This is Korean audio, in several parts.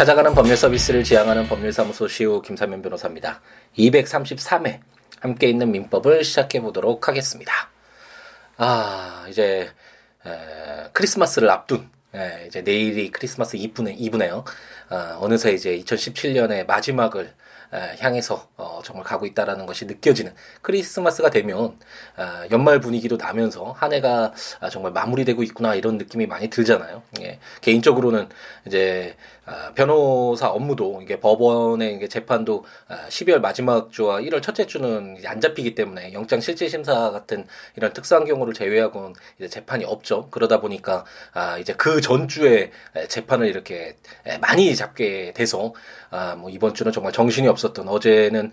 찾아가는 법률 서비스를 지향하는 법률사무소 시우 김사면 변호사입니다. 233회 함께 있는 민법을 시작해 보도록 하겠습니다. 아, 이제 에, 크리스마스를 앞둔 에, 이제 내일이 크리스마스 2분에 2분에요. 아, 어느새 이제 2017년의 마지막을 향해서 어, 정말 가고 있다라는 것이 느껴지는 크리스마스가 되면 아, 연말 분위기도 나면서 한 해가 아, 정말 마무리되고 있구나 이런 느낌이 많이 들잖아요. 예. 개인적으로는 이제 아, 변호사 업무도 이게 법원의 재판도 12월 마지막 주와 1월 첫째 주는 안 잡히기 때문에 영장 실질 심사 같은 이런 특수한 경우를 제외하고는 이제 재판이 없죠. 그러다 보니까 이제 그 전주에 재판을 이렇게 많이 잡게 돼서 뭐 이번 주는 정말 정신이 없 었던 어제는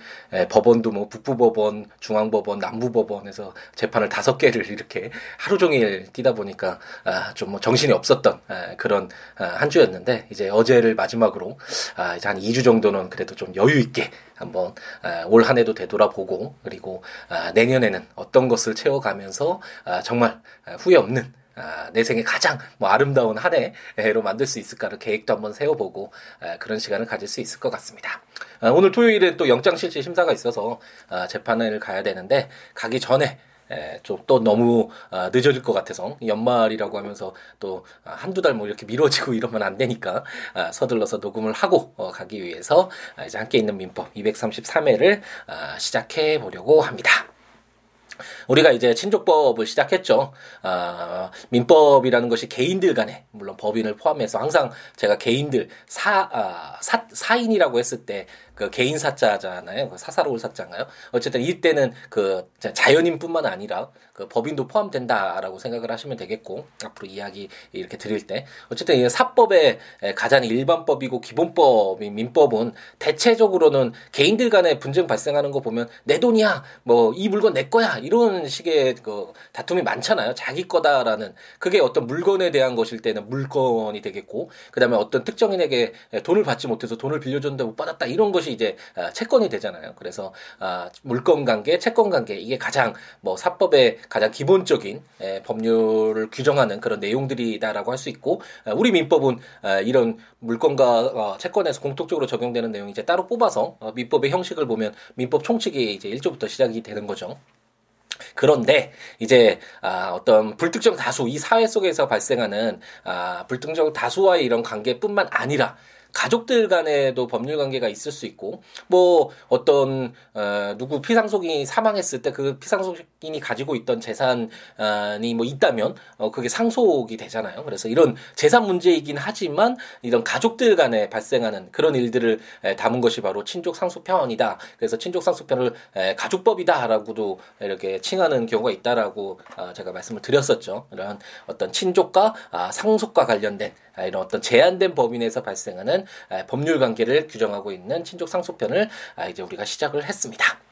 법원도 뭐 북부법원, 중앙법원, 남부법원에서 재판을 다섯 개를 이렇게 하루 종일 뛰다 보니까 좀뭐 정신이 없었던 그런 한 주였는데 이제 어제를 마지막으로 아, 이제 한 2주 정도는 그래도 좀 여유 있게 한번 아, 올한 해도 되돌아보고 그리고 아, 내년에는 어떤 것을 채워가면서 아, 정말 아, 후회 없는 아, 내 생에 가장 뭐 아름다운 한 해로 만들 수 있을까를 계획도 한번 세워보고 아, 그런 시간을 가질 수 있을 것 같습니다. 아, 오늘 토요일에 또 영장실질 심사가 있어서 아, 재판을 가야 되는데 가기 전에 예, 좀또 너무 아, 늦어질 것 같아서 연말이라고 하면서 또 한두 달 뭐 이렇게 미뤄지고 이러면 안 되니까 아, 서둘러서 녹음을 하고 어, 가기 위해서 아, 이제 함께 있는 민법 233회를 아, 시작해 보려고 합니다. 우리가 이제 친족법을 시작했죠. 아, 민법이라는 것이 개인들 간에, 물론 법인을 포함해서 항상 제가 개인들 사, 아, 사, 사인이라고 했을 때 그 개인 사자잖아요. 그 사사로울 사자인가요? 어쨌든 이때는 그 자연인뿐만 아니라 그 법인도 포함된다라고 생각을 하시면 되겠고 앞으로 이야기 이렇게 드릴 때 어쨌든 이 사법의 가장 일반법이고 기본법인 민법은 대체적으로는 개인들 간에 분쟁 발생하는 거 보면 내 돈이야 뭐 이 물건 내 거야 이런 식의 그 다툼이 많잖아요. 자기 거다라는. 그게 어떤 물건에 대한 것일 때는 물건이 되겠고 그다음에 어떤 특정인에게 돈을 받지 못해서 돈을 빌려줬는데 못 받았다. 이런 것이 이제 아, 채권이 되잖아요. 그래서 아, 물건 관계 채권 관계. 이게 가장 뭐 사법의 가장 기본적인 에, 법률을 규정하는 그런 내용들이다라고 할 수 있고 에, 우리 민법은 에, 이런 물건과 어, 채권에서 공통적으로 적용되는 내용 이제 따로 뽑아서 어, 민법의 형식을 보면 민법 총칙이 이제 1조부터 시작이 되는 거죠. 그런데 이제 아, 어떤 불특정 다수 이 사회 속에서 발생하는 아, 불특정 다수와의 이런 관계뿐만 아니라 가족들 간에도 법률 관계가 있을 수 있고 뭐 어떤 어, 누구 피상속인이 사망했을 때 그 피상속인이 가지고 있던 재산이 뭐 있다면 어, 그게 상속이 되잖아요. 그래서 이런 재산 문제이긴 하지만 이런 가족들 간에 발생하는 그런 일들을 에, 담은 것이 바로 친족 상속편이다. 그래서 친족 상속편을 에, 가족법이다라고도 이렇게 칭하는 경우가 있다라고 어, 제가 말씀을 드렸었죠. 이런 어떤 친족과 아, 상속과 관련된 아, 이런 어떤 제한된 범위 내에서 발생하는 아, 법률 관계를 규정하고 있는 친족 상속편을 아, 이제 우리가 시작을 했습니다.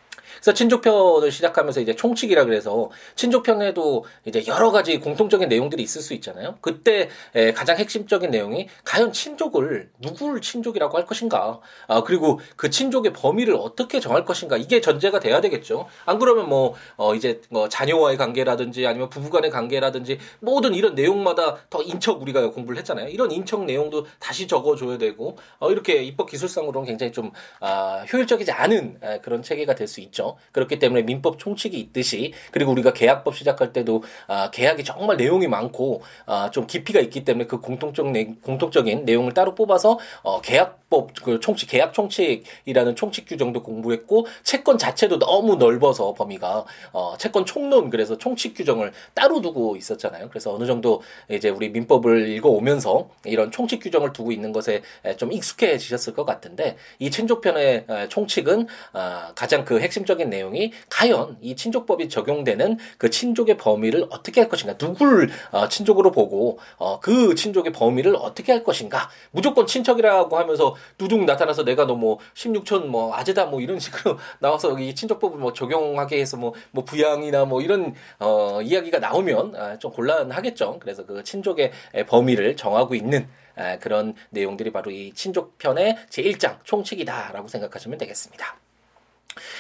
그래서 친족편을 시작하면서 이제 총칙이라 그래서 친족편에도 이제 여러 가지 공통적인 내용들이 있을 수 있잖아요. 그때 가장 핵심적인 내용이 과연 친족을 누구를 친족이라고 할 것인가? 아, 그리고 그 친족의 범위를 어떻게 정할 것인가? 이게 전제가 돼야 되겠죠. 안 그러면 뭐 어, 이제 뭐 자녀와의 관계라든지 아니면 부부간의 관계라든지 모든 이런 내용마다 더 인척 우리가 공부를 했잖아요. 이런 인척 내용도 다시 적어줘야 되고 어, 이렇게 입법 기술상으로는 굉장히 좀 아, 효율적이지 않은 아, 그런 체계가 될 수 있죠. 그렇기 때문에 민법 총칙이 있듯이 그리고 우리가 계약법 시작할 때도 아, 계약이 정말 내용이 많고 아, 좀 깊이가 있기 때문에 그 공통적 내, 공통적인 내용을 따로 뽑아서 어, 계약법 그 총칙 계약 총칙이라는 총칙 규정도 공부했고 채권 자체도 너무 넓어서 범위가 어, 채권 총론 그래서 총칙 규정을 따로 두고 있었잖아요. 그래서 어느 정도 이제 우리 민법을 읽어오면서 이런 총칙 규정을 두고 있는 것에 좀 익숙해지셨을 것 같은데 이 친족편의 총칙은 아, 가장 그 핵심적인 핵심적인 내용이 과연 이 친족법이 적용되는 그 친족의 범위를 어떻게 할 것인가, 누구를 어, 친족으로 보고 어, 그 친족의 범위를 어떻게 할 것인가, 무조건 친척이라고 하면서 두둑 나타나서 내가 너 뭐 16촌 뭐 아재다 뭐 이런 식으로 나와서 이 친족법을 뭐 적용하게 해서 뭐, 뭐 부양이나 뭐 이런 어, 이야기가 나오면 아, 좀 곤란하겠죠. 그래서 그 친족의 범위를 정하고 있는 아, 그런 내용들이 바로 이 친족편의 제1장 총칙이다라고 생각하시면 되겠습니다.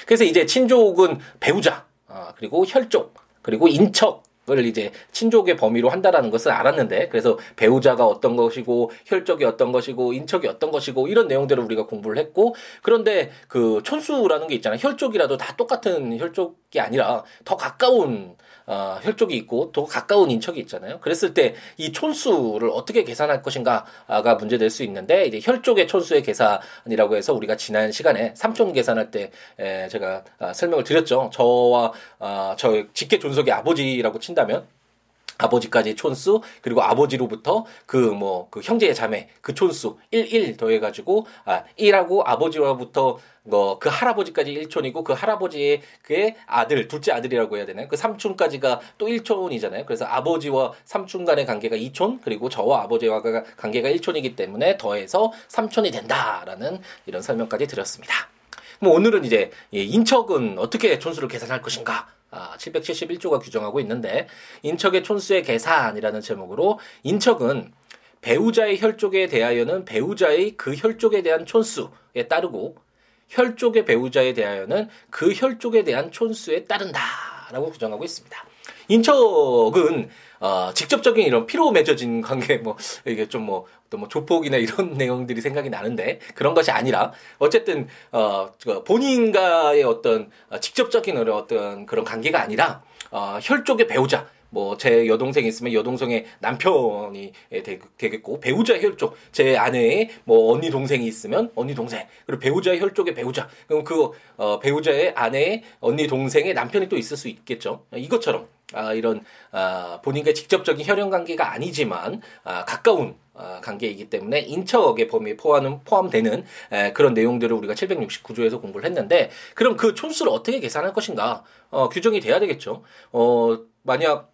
그래서 이제 친족은 배우자, 어, 그리고 혈족, 그리고 인척, 을 이제 친족의 범위로 한다라는 것을 알았는데 그래서 배우자가 어떤 것이고 혈족이 어떤 것이고 인척이 어떤 것이고 이런 내용들을 우리가 공부를 했고 그런데 그 촌수라는 게 있잖아요. 혈족이라도 다 똑같은 혈족이 아니라 더 가까운 어, 혈족이 있고 더 가까운 인척이 있잖아요. 그랬을 때 이 촌수를 어떻게 계산할 것인가가 문제될 수 있는데 이제 혈족의 촌수의 계산이라고 해서 우리가 지난 시간에 삼촌 계산할 때 에, 제가 아, 설명을 드렸죠. 저와 아, 저 직계 존속의 아버지라고 친다면 아버지까지 촌수 그리고 아버지로부터 그 뭐그 뭐, 그 형제의 자매 그 촌수 1 1 더해 가지고 아 1하고 아버지로부터 뭐그 할아버지까지 1촌이고 그 할아버지의 그의 아들 둘째 아들이라고 해야 되나요? 그 삼촌까지가 또 1촌이잖아요. 그래서 아버지와 삼촌 간의 관계가 2촌 그리고 저와 아버지와 관계가 1촌이기 때문에 더해서 3촌이 된다라는 이런 설명까지 드렸습니다. 그럼 오늘은 이제 인척은 어떻게 촌수를 계산할 것인가? 아, 771조가 규정하고 있는데 인척의 촌수의 계산이라는 제목으로 인척은 배우자의 혈족에 대하여는 배우자의 그 혈족에 대한 촌수에 따르고 혈족의 배우자에 대하여는 그 혈족에 대한 촌수에 따른다라고 규정하고 있습니다. 인척은 어, 직접적인 이런 피로 맺어진 관계 뭐 이게 좀뭐 어떤 뭐 조폭이나 이런 내용들이 생각이 나는데 그런 것이 아니라 어쨌든 어 본인과의 어떤 직접적인 어떤 그런 관계가 아니라 어, 혈족의 배우자 뭐제 여동생이 있으면 여동생의 남편이 되겠고 배우자 혈족 제 아내의 뭐 언니 동생이 있으면 언니 동생 그리고 배우자의 혈족의 배우자 그럼 그 어, 배우자의 아내의 언니 동생의 남편이 또 있을 수 있겠죠? 이것처럼 아, 이런 아, 본인과 직접적인 혈연 관계가 아니지만 아, 가까운 아, 관계이기 때문에 인척의 범위에 포함, 포함되는 에, 그런 내용들을 우리가 769조에서 공부를 했는데 그럼 그 촌수를 어떻게 계산할 것인가 어, 규정이 돼야 되겠죠. 어, 만약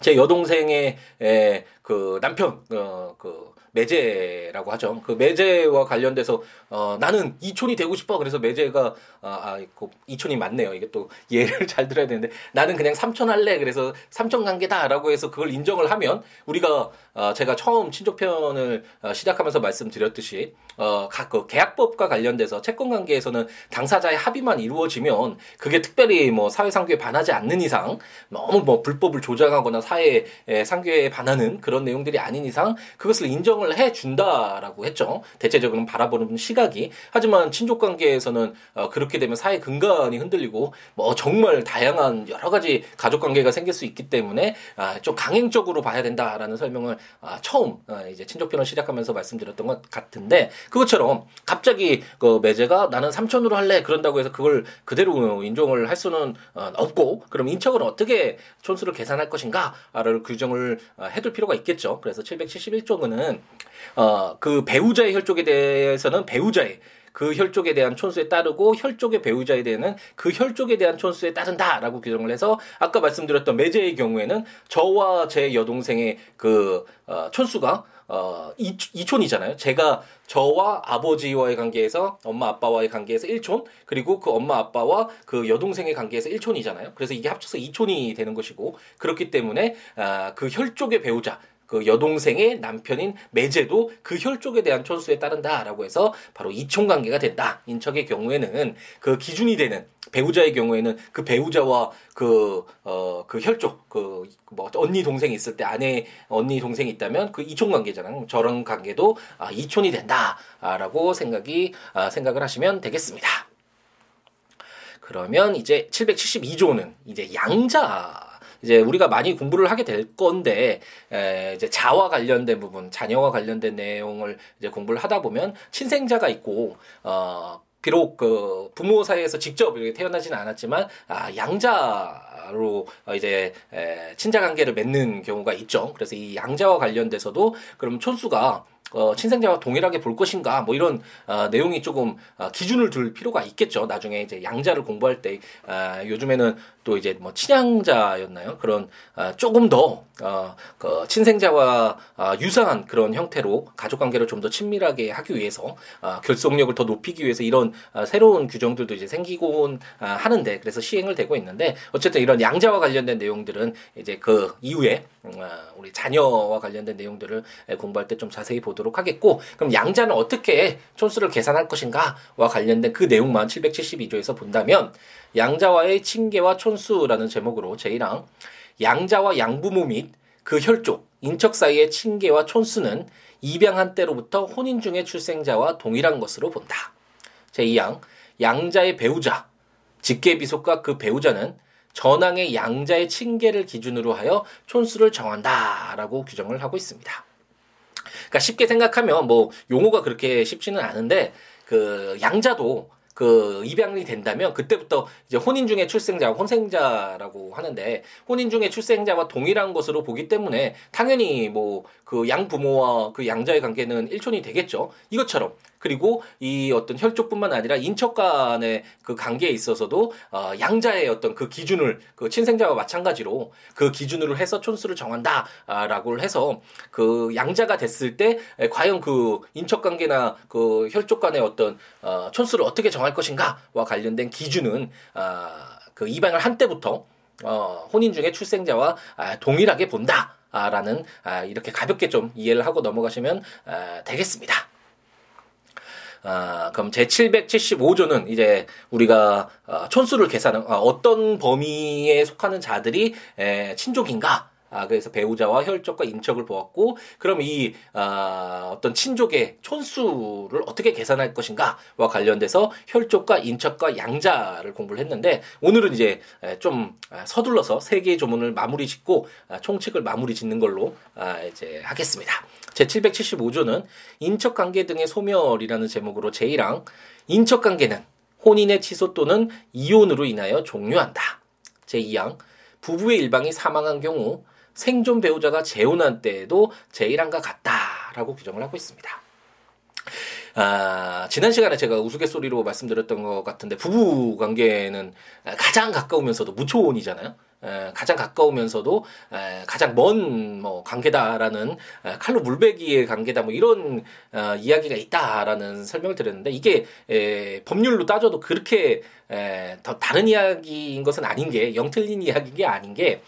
제 여동생의 에, 그 남편 어 그 매제라고 하죠. 그 매제와 관련돼서 어 나는 이촌이 되고 싶어. 그래서 매제가 아, 아 이촌이 맞네요. 이게 또 예를 잘 들어야 되는데 나는 그냥 삼촌 할래. 그래서 삼촌 관계다라고 해서 그걸 인정을 하면 우리가 어 제가 처음 친족편을 어 시작하면서 말씀드렸듯이 어각 계약법과 관련돼서 채권 관계에서는 당사자의 합의만 이루어지면 그게 특별히 뭐 사회 상규에 반하지 않는 이상 너무 뭐 불법을 조장하거나 사회 상규에 반하는 그런 내용들이 아닌 이상 그것을 인정 을 해 준다라고 했죠. 대체적으로 바라보는 시각이. 하지만 친족 관계에서는 어, 그렇게 되면 사회 근간이 흔들리고 뭐 정말 다양한 여러 가지 가족 관계가 생길 수 있기 때문에 아, 좀 강행적으로 봐야 된다라는 설명을 아, 처음 아, 이제 친족 편을 시작하면서 말씀드렸던 것 같은데 그것처럼 갑자기 그 매제가 나는 삼촌으로 할래 그런다고 해서 그걸 그대로 인정을 할 수는 어, 없고 그럼 인척은 어떻게 촌수를 계산할 것인가를 규정을 어, 해둘 필요가 있겠죠. 그래서 771조는 어, 그 배우자의 혈족에 대해서는 배우자의 그 혈족에 대한 촌수에 따르고 혈족의 배우자에 대한 그 혈족에 대한 촌수에 따른다라고 규정을 해서 아까 말씀드렸던 매제의 경우에는 저와 제 여동생의 그 어, 촌수가 어, 이, 이촌이잖아요. 제가 저와 아버지와의 관계에서 엄마 아빠와의 관계에서 1촌 그리고 그 엄마 아빠와 그 여동생의 관계에서 1촌이잖아요. 그래서 이게 합쳐서 2촌이 되는 것이고 그렇기 때문에 아, 그 혈족의 배우자 그 여동생의 남편인 매제도 그 혈족에 대한 촌수에 따른다라고 해서 바로 이촌 관계가 된다. 인척의 경우에는 그 기준이 되는 배우자의 경우에는 그 배우자와 그, 어, 그 혈족, 그, 뭐, 언니 동생이 있을 때 아내, 언니 동생이 있다면 그 이촌 관계잖아요. 저런 관계도 아, 이촌이 된다. 라고 생각이, 아, 생각을 하시면 되겠습니다. 그러면 이제 772조는 이제 양자 이제 우리가 많이 공부를 하게 될 건데 에, 이제 자와 관련된 부분, 자녀와 관련된 내용을 이제 공부를 하다 보면 친생자가 있고 어 비록 그 부모 사이에서 직접 이렇게 태어나지는 않았지만 아 양자로 이제 에, 친자 관계를 맺는 경우가 있죠. 그래서 이 양자와 관련돼서도 그럼 촌수가 어, 친생자와 동일하게 볼 것인가 뭐 이런 어, 내용이 조금 어, 기준을 둘 필요가 있겠죠. 나중에 이제 양자를 공부할 때 어, 요즘에는 또 이제 뭐 친양자였나요? 그런 어, 조금 더 어, 그 친생자와 어, 유사한 그런 형태로 가족 관계를 좀 더 친밀하게 하기 위해서 어, 결속력을 더 높이기 위해서 이런 어, 새로운 규정들도 이제 생기곤 어, 하는데 그래서 시행을 되고 있는데 어쨌든 이런 양자와 관련된 내용들은 이제 그 이후에 우리 자녀와 관련된 내용들을 공부할 때 좀 자세히 보도록 하겠고 그럼 양자는 어떻게 촌수를 계산할 것인가와 관련된 그 내용만 772조에서 본다면 양자와의 칭계와 촌수라는 제목으로 제1항 양자와 양부모 및 그 혈족, 인척 사이의 친계와 촌수는 입양한 때로부터 혼인 중의 출생자와 동일한 것으로 본다. 제2항 양자의 배우자, 직계비속과 그 배우자는 전항의 양자의 친계를 기준으로 하여 촌수를 정한다라고 규정을 하고 있습니다. 그러니까 쉽게 생각하면 뭐 용어가 그렇게 쉽지는 않은데 그 양자도 그 입양이 된다면 그때부터 이제 혼인 중에 출생자, 혼생자라고 하는데 혼인 중에 출생자와 동일한 것으로 보기 때문에 당연히 뭐 그 양부모와 그 양자의 관계는 일촌이 되겠죠. 이것처럼 그리고 이 어떤 혈족뿐만 아니라 인척 간의 그 관계에 있어서도 어 양자의 어떤 그 기준을 그 친생자와 마찬가지로 그 기준으로 해서 촌수를 정한다라고 해서 그 양자가 됐을 때 과연 그 인척 관계나 그 혈족 간의 어떤 어 촌수를 어떻게 정할 것인가와 관련된 기준은 아 그 입양을 한 때부터 어 혼인 중에 출생자와 아 동일하게 본다. 라는 아, 이렇게 가볍게 좀 이해를 하고 넘어가시면 아, 되겠습니다. 아, 그럼 제 775조는 이제 우리가 어, 촌수를 계산한 어, 어떤 범위에 속하는 자들이 에, 친족인가 아, 그래서 배우자와 혈족과 인척을 보았고, 그럼 이, 아, 어떤 친족의 촌수를 어떻게 계산할 것인가와 관련돼서 혈족과 인척과 양자를 공부를 했는데, 오늘은 이제 좀 아, 서둘러서 세 개의 조문을 마무리 짓고, 아, 총칙을 마무리 짓는 걸로, 아, 이제 하겠습니다. 제 775조는 인척관계 등의 소멸이라는 제목으로 제1항, 인척관계는 혼인의 취소 또는 이혼으로 인하여 종료한다. 제2항, 부부의 일방이 사망한 경우 생존 배우자가 재혼한 때에도 제1항과 같다라고 규정을 하고 있습니다. 아, 지난 시간에 제가 우스갯소리로 말씀드렸던 것 같은데 부부 관계는 가장 가까우면서도 무초혼이잖아요. 에, 가장 가까우면서도 에, 가장 먼 뭐 관계다라는 에, 칼로 물베기의 관계다 뭐 이런 어, 이야기가 있다라는 설명을 드렸는데 이게 에, 법률로 따져도 그렇게 에, 더 다른 이야기인 것은 아닌 게 영 틀린 이야기인 게 아닌 게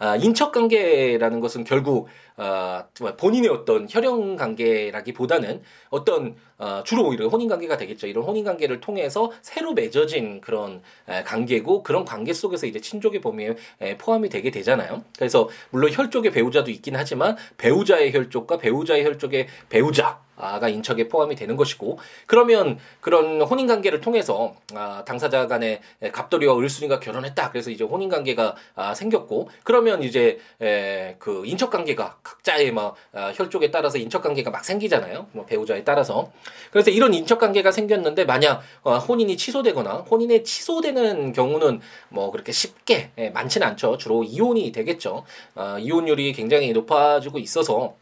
아, 인척 관계라는 것은 결국 어, 본인의 어떤 혈연 관계라기보다는 어떤 어, 주로 오히려 혼인 관계가 되겠죠. 이런 혼인 관계를 통해서 새로 맺어진 그런 에, 관계고 그런 관계 속에서 이제 친족의 범위에 에, 포함이 되게 되잖아요. 그래서 물론 혈족의 배우자도 있긴 하지만 배우자의 혈족과 배우자의 혈족의 배우자 가 인척에 포함이 되는 것이고 그러면 그런 혼인 관계를 통해서 아, 당사자 간에 갑돌이와 을순이가 결혼했다. 그래서 이제 혼인 관계가 아, 생겼고 그러면 이제 에, 그 인척 관계가 각자의 뭐 아, 혈족에 따라서 인척 관계가 막 생기잖아요. 뭐 배우자에 따라서 그래서 이런 인척 관계가 생겼는데 만약 어, 혼인이 취소되거나 혼인에 취소되는 경우는 뭐 그렇게 쉽게 예, 많지는 않죠. 주로 이혼이 되겠죠. 어, 이혼율이 굉장히 높아지고 있어서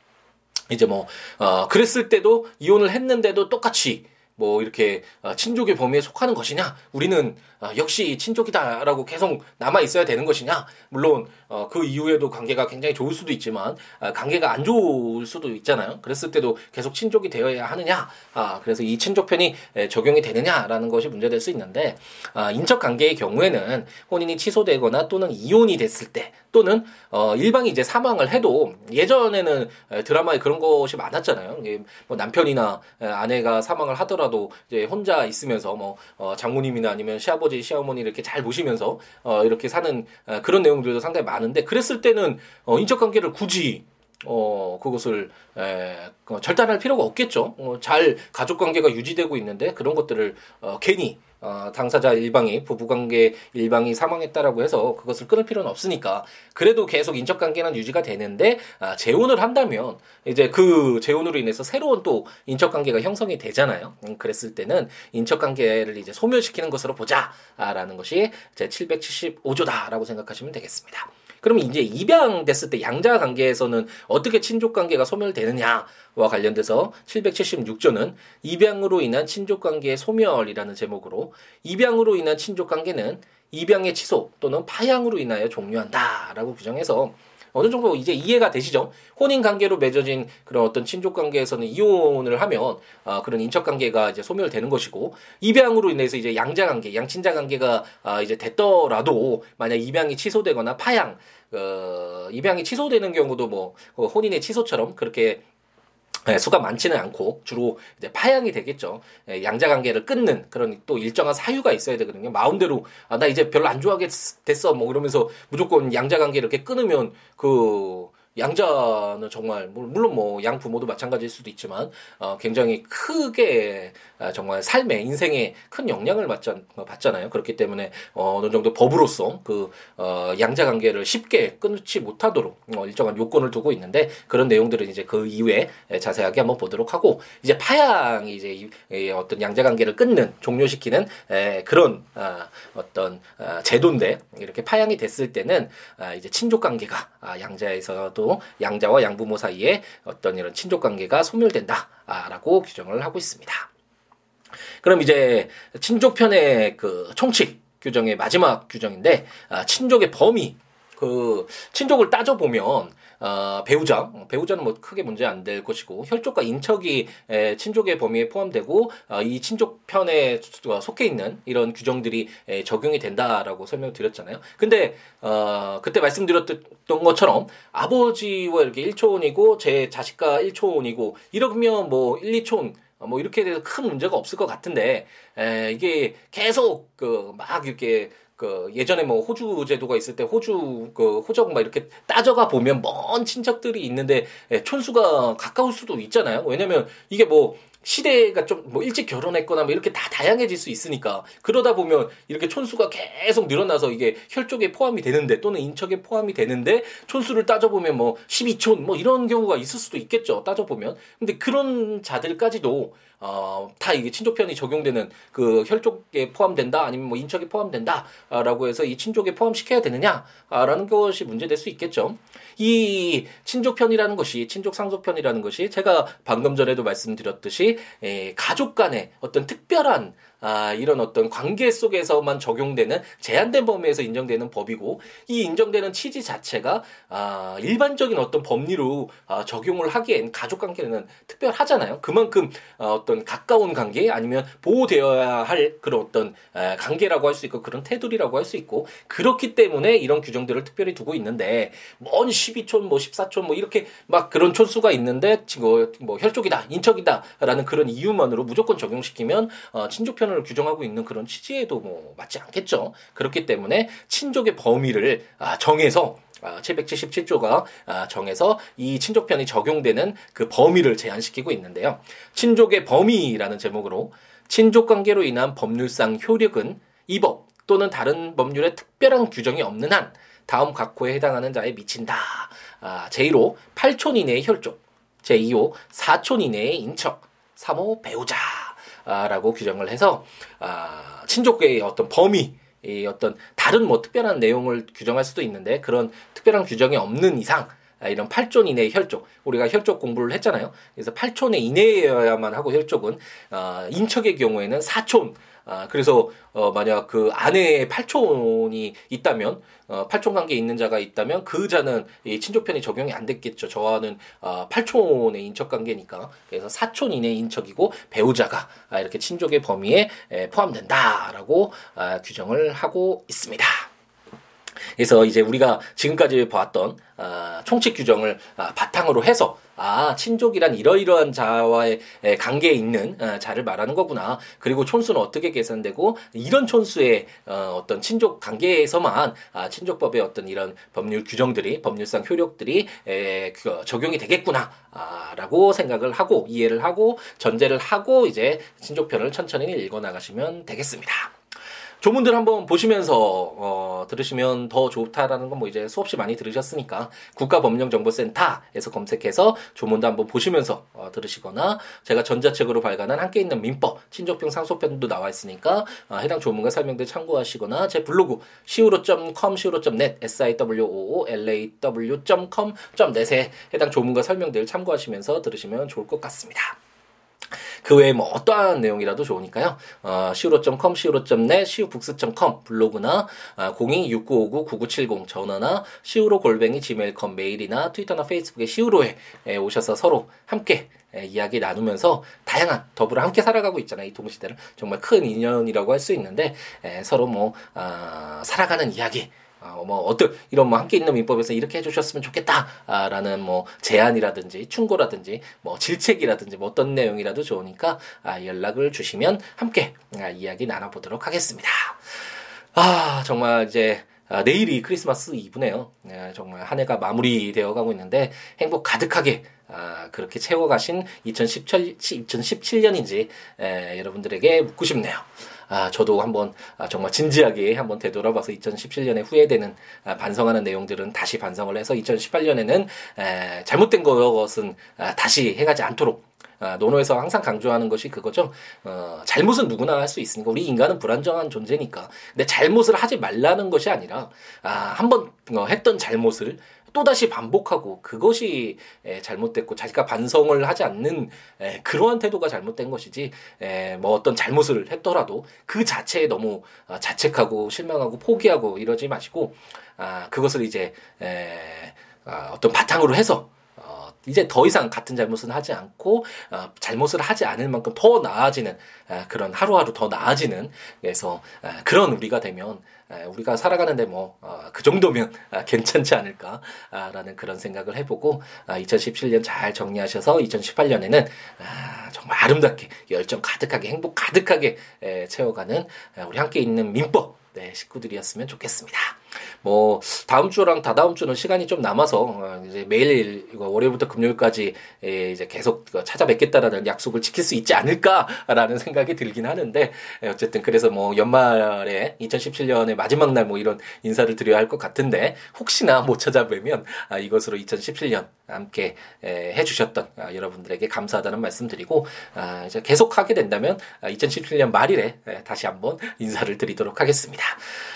이제 뭐, 어, 그랬을 때도 이혼을 했는데도 똑같이 뭐 이렇게 어, 친족의 범위에 속하는 것이냐? 우리는 어, 역시 친족이다라고 계속 남아 있어야 되는 것이냐? 물론 어, 그 이후에도 관계가 굉장히 좋을 수도 있지만 관계가 안 좋을 수도 있잖아요. 그랬을 때도 계속 친족이 되어야 하느냐? 아 그래서 이 친족편이 적용이 되느냐라는 것이 문제될 수 있는데 아, 인적 관계의 경우에는 혼인이 취소되거나 또는 이혼이 됐을 때 또는 어 일방이 이제 사망을 해도 예전에는 드라마에 그런 것이 많았잖아요. 뭐 남편이나 아내가 사망을 하더라도 이제 혼자 있으면서 뭐 어, 장모님이나 아니면 시아버지 시어머니 이렇게 잘 보시면서 어 이렇게 사는 그런 내용들도 상당히 많은데 그랬을 때는 어 인적 관계를 굳이 어, 그것을, 에, 어, 절단할 필요가 없겠죠. 어, 잘 가족 관계가 유지되고 있는데 그런 것들을, 어, 괜히, 어, 당사자 일방이, 부부관계 일방이 사망했다라고 해서 그것을 끊을 필요는 없으니까 그래도 계속 인척관계는 유지가 되는데, 아, 재혼을 한다면 이제 그 재혼으로 인해서 새로운 또 인척관계가 형성이 되잖아요. 음, 그랬을 때는 인척관계를 이제 소멸시키는 것으로 보자라는 것이 제 775조다라고 생각하시면 되겠습니다. 그러면 이제 입양됐을 때 양자 관계에서는 어떻게 친족 관계가 소멸되느냐와 관련돼서 776조는 입양으로 인한 친족 관계의 소멸이라는 제목으로 입양으로 인한 친족 관계는 입양의 취소 또는 파양으로 인하여 종료한다라고 규정해서 어느 정도 이제 이해가 되시죠? 혼인 관계로 맺어진 그런 어떤 친족 관계에서는 이혼을 하면 아, 그런 인척 관계가 이제 소멸되는 것이고 입양으로 인해서 이제 양자 관계, 양친자 관계가 아, 이제 됐더라도 만약 입양이 취소되거나 파양 어, 입양이 취소되는 경우도 뭐 어, 혼인의 취소처럼 그렇게 예, 수가 많지는 않고 주로 이제 파양이 되겠죠. 예, 양자 관계를 끊는 그런 또 일정한 사유가 있어야 되거든요. 마음대로 아, 나 이제 별로 안 좋아하게 됐어 뭐 이러면서 무조건 양자 관계 이렇게 끊으면 그 양자는 정말 물론 뭐 양 부모도 마찬가지일 수도 있지만 어, 굉장히 크게 아, 정말 삶에 인생에 큰 영향을 받잖, 받잖아요. 그렇기 때문에 어, 어느 정도 법으로서 그 어, 양자 관계를 쉽게 끊지 못하도록 어, 일정한 요건을 두고 있는데 그런 내용들은 이제 그 이후에 자세하게 한번 보도록 하고 이제 파양이 이제 이, 어떤 양자 관계를 끊는 종료시키는 에, 그런 아, 어떤 아, 제도인데 이렇게 파양이 됐을 때는 아, 이제 친족 관계가 아, 양자에서도 양자와 양부모 사이에 어떤 이런 친족 관계가 소멸된다라고 규정을 하고 있습니다. 그럼 이제 친족편의 그 총칙 규정의 마지막 규정인데 아, 친족의 범위 그 친족을 따져 보면 어, 배우자 배우자는 뭐 크게 문제 안 될 것이고 혈족과 인척이 에, 친족의 범위에 포함되고 어, 이 친족 편에 속해 있는 이런 규정들이 에, 적용이 된다라고 설명드렸잖아요. 근데 어, 그때 말씀드렸던 것처럼 아버지와 이렇게 1초원이고 제 자식과 1초원이고 이러면 뭐 1, 2초원 어, 뭐 이렇게 돼서 큰 문제가 없을 것 같은데 에, 이게 계속 그 막 이렇게 그 예전에 뭐 호주 제도가 있을 때 호주 그 호적 막 이렇게 따져가 보면 먼 친척들이 있는데 에, 촌수가 가까울 수도 있잖아요. 왜냐면 이게 뭐 시대가 좀 뭐 일찍 결혼했거나 뭐 이렇게 다 다양해질 수 있으니까. 그러다 보면 이렇게 촌수가 계속 늘어나서 이게 혈족에 포함이 되는데 또는 인척에 포함이 되는데 촌수를 따져보면 뭐 12촌 뭐 이런 경우가 있을 수도 있겠죠. 따져보면. 근데 그런 자들까지도 어, 다 이게 친족편이 적용되는 그 혈족에 포함된다 아니면 뭐 인척에 포함된다라고 해서 이 친족에 포함시켜야 되느냐라는 것이 문제될 수 있겠죠. 이 친족편이라는 것이 친족 상속편이라는 것이 제가 방금 전에도 말씀드렸듯이 에, 가족 간의 어떤 특별한 아, 이런 어떤 관계 속에서만 적용되는 제한된 범위에서 인정되는 법이고 이 인정되는 취지 자체가 아, 일반적인 어떤 법리로 아, 적용을 하기엔 가족 관계는 특별하잖아요. 그만큼 어, 어떤 가까운 관계 아니면 보호되어야 할 그런 어떤 에, 관계라고 할 수 있고 그런 테두리라고 할 수 있고 그렇기 때문에 이런 규정들을 특별히 두고 있는데 먼 12촌 뭐 14촌 뭐 이렇게 막 그런 촌수가 있는데 지금 뭐 혈족이다 인척이다라는 그런 이유만으로 무조건 적용시키면 어, 친족편 편을 규정하고 있는 그런 취지에도 뭐 맞지 않겠죠. 그렇기 때문에 친족의 범위를 아, 정해서 아, 777조가 아, 정해서 이 친족편이 적용되는 그 범위를 제한시키고 있는데요. 친족의 범위라는 제목으로 친족 관계로 인한 법률상 효력은 이 법 또는 다른 법률에 특별한 규정이 없는 한 다음 각호에 해당하는 자에 미친다. 아, 제1호 8촌 이내의 혈족, 제2호 4촌 이내의 인척, 3호 배우자. 라고 규정을 해서 아, 친족의 어떤 범위 이 어떤 다른 뭐 특별한 내용을 규정할 수도 있는데 그런 특별한 규정이 없는 이상 아, 이런 8촌 이내의 혈족 우리가 혈족 공부를 했잖아요. 그래서 8촌의 이내여야만 하고 혈족은 어, 인척의 경우에는 4촌 아, 그래서, 어, 만약 그 아내의 팔촌이 있다면, 어, 팔촌 관계에 있는 자가 있다면 그 자는 이 친족편이 적용이 안 됐겠죠. 저와는, 어, 팔촌의 인척 관계니까. 그래서 사촌 이내 인척이고 배우자가 아, 이렇게 친족의 범위에 에, 포함된다라고 아, 규정을 하고 있습니다. 그래서 이제 우리가 지금까지 봐왔던 아, 총칙 규정을 아, 바탕으로 해서 아 친족이란 이러이러한 자와의 관계에 있는 어, 자를 말하는 거구나. 그리고 촌수는 어떻게 계산되고 이런 촌수의 어, 어떤 친족 관계에서만 아, 친족법의 어떤 이런 법률 규정들이 법률상 효력들이 에, 그, 적용이 되겠구나. 아, 라고 생각을 하고 이해를 하고 전제를 하고 이제 친족편을 천천히 읽어 나가시면 되겠습니다. 조문들 한번 보시면서 어, 들으시면 더 좋다라는 건 뭐 이제 수없이 많이 들으셨으니까 국가법령정보센터에서 검색해서 조문도 한번 보시면서 어, 들으시거나 제가 전자책으로 발간한 함께 있는 민법 친족평 상속편도 나와 있으니까 어, 해당 조문과 설명들 참고하시거나 제 블로그 siwo.com siwo.net siwoolaw.com.net에 해당 조문과 설명들 참고하시면서 들으시면 좋을 것 같습니다. 그 외에 뭐 어떠한 내용이라도 좋으니까요. 어, siwo.com, siwo.net, siwobooks.com 블로그나 아, 026959-9970 전화나 siwo 골뱅이 gmail.com 메일이나 트위터나 페이스북에 siwo에 오셔서 서로 함께 에, 이야기 나누면서 다양한 더불어 함께 살아가고 있잖아요. 이 동시대를 정말 큰 인연이라고 할 수 있는데 에, 서로 뭐 아, 살아가는 이야기 어, 뭐 어떤 이런 뭐 함께 있는 민법에서 이렇게 해주셨으면 좋겠다라는 뭐 제안이라든지 충고라든지 뭐 질책이라든지 뭐 어떤 내용이라도 좋으니까 아, 연락을 주시면 함께 아, 이야기 나눠보도록 하겠습니다. 아 정말 이제 아, 내일이 크리스마스 이브네요. 네, 정말 한 해가 마무리되어 가고 있는데 행복 가득하게 아, 그렇게 채워가신 2017, 2017년인지 에, 여러분들에게 묻고 싶네요. 아, 저도 한번 아, 정말 진지하게 한번 되돌아봐서 2017년에 후회되는 아, 반성하는 내용들은 다시 반성을 해서 2018년에는 에, 잘못된 것은 아, 다시 해가지 않도록 아, 논어에서 항상 강조하는 것이 그거죠. 어, 잘못은 누구나 할 수 있으니까 우리 인간은 불안정한 존재니까. 근데 잘못을 하지 말라는 것이 아니라 아, 한번 어, 했던 잘못을 또다시 반복하고 그것이 에, 잘못됐고 자기가 반성을 하지 않는 에, 그러한 태도가 잘못된 것이지 에, 뭐 어떤 잘못을 했더라도 그 자체에 너무 어, 자책하고 실망하고 포기하고 이러지 마시고 아, 그것을 이제 에, 아, 어떤 바탕으로 해서 이제 더 이상 같은 잘못은 하지 않고 어, 잘못을 하지 않을 만큼 더 나아지는 어, 그런 하루하루 더 나아지는 그래서 어, 그런 우리가 되면 어, 우리가 살아가는데 뭐그 어, 정도면 어, 괜찮지 않을까라는 그런 생각을 해보고 2017년 잘 정리하셔서 2018년에는 정말 아름답게 열정 가득하게 행복 가득하게 채워가는 우리 함께 있는 민법 네, 식구들이었으면 좋겠습니다. 뭐 다음 주랑 다다음 주는 시간이 좀 남아서 어, 이제 매일 월요일부터 금요일까지 예, 이제 계속 찾아뵙겠다라는 약속을 지킬 수 있지 않을까라는 생각이 들긴 하는데 예, 어쨌든 그래서 뭐 연말에 2017년의 마지막 날 뭐 이런 인사를 드려야 할 것 같은데 혹시나 못 찾아뵈면 아, 이것으로 2017년 함께 예, 해주셨던 아, 여러분들에게 감사하다는 말씀드리고 아, 이제 계속 하게 된다면 2017년 말일에 다시 한번 인사를 드리도록 하겠습니다.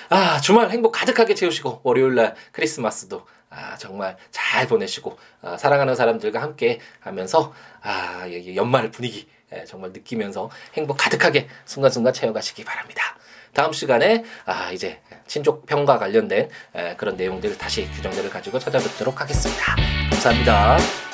아 주말 행복 가득하게 채우시고 월요일날 크리스마스도 아, 정말 잘 보내시고 아, 사랑하는 사람들과 함께 하면서 아, 연말 분위기 예, 정말 느끼면서 행복 가득하게 순간순간 채워가시기 바랍니다. 다음 시간에 아, 이제 친족 평과 관련된 에, 그런 내용들 다시 규정들을 가지고 찾아뵙도록 하겠습니다. 감사합니다.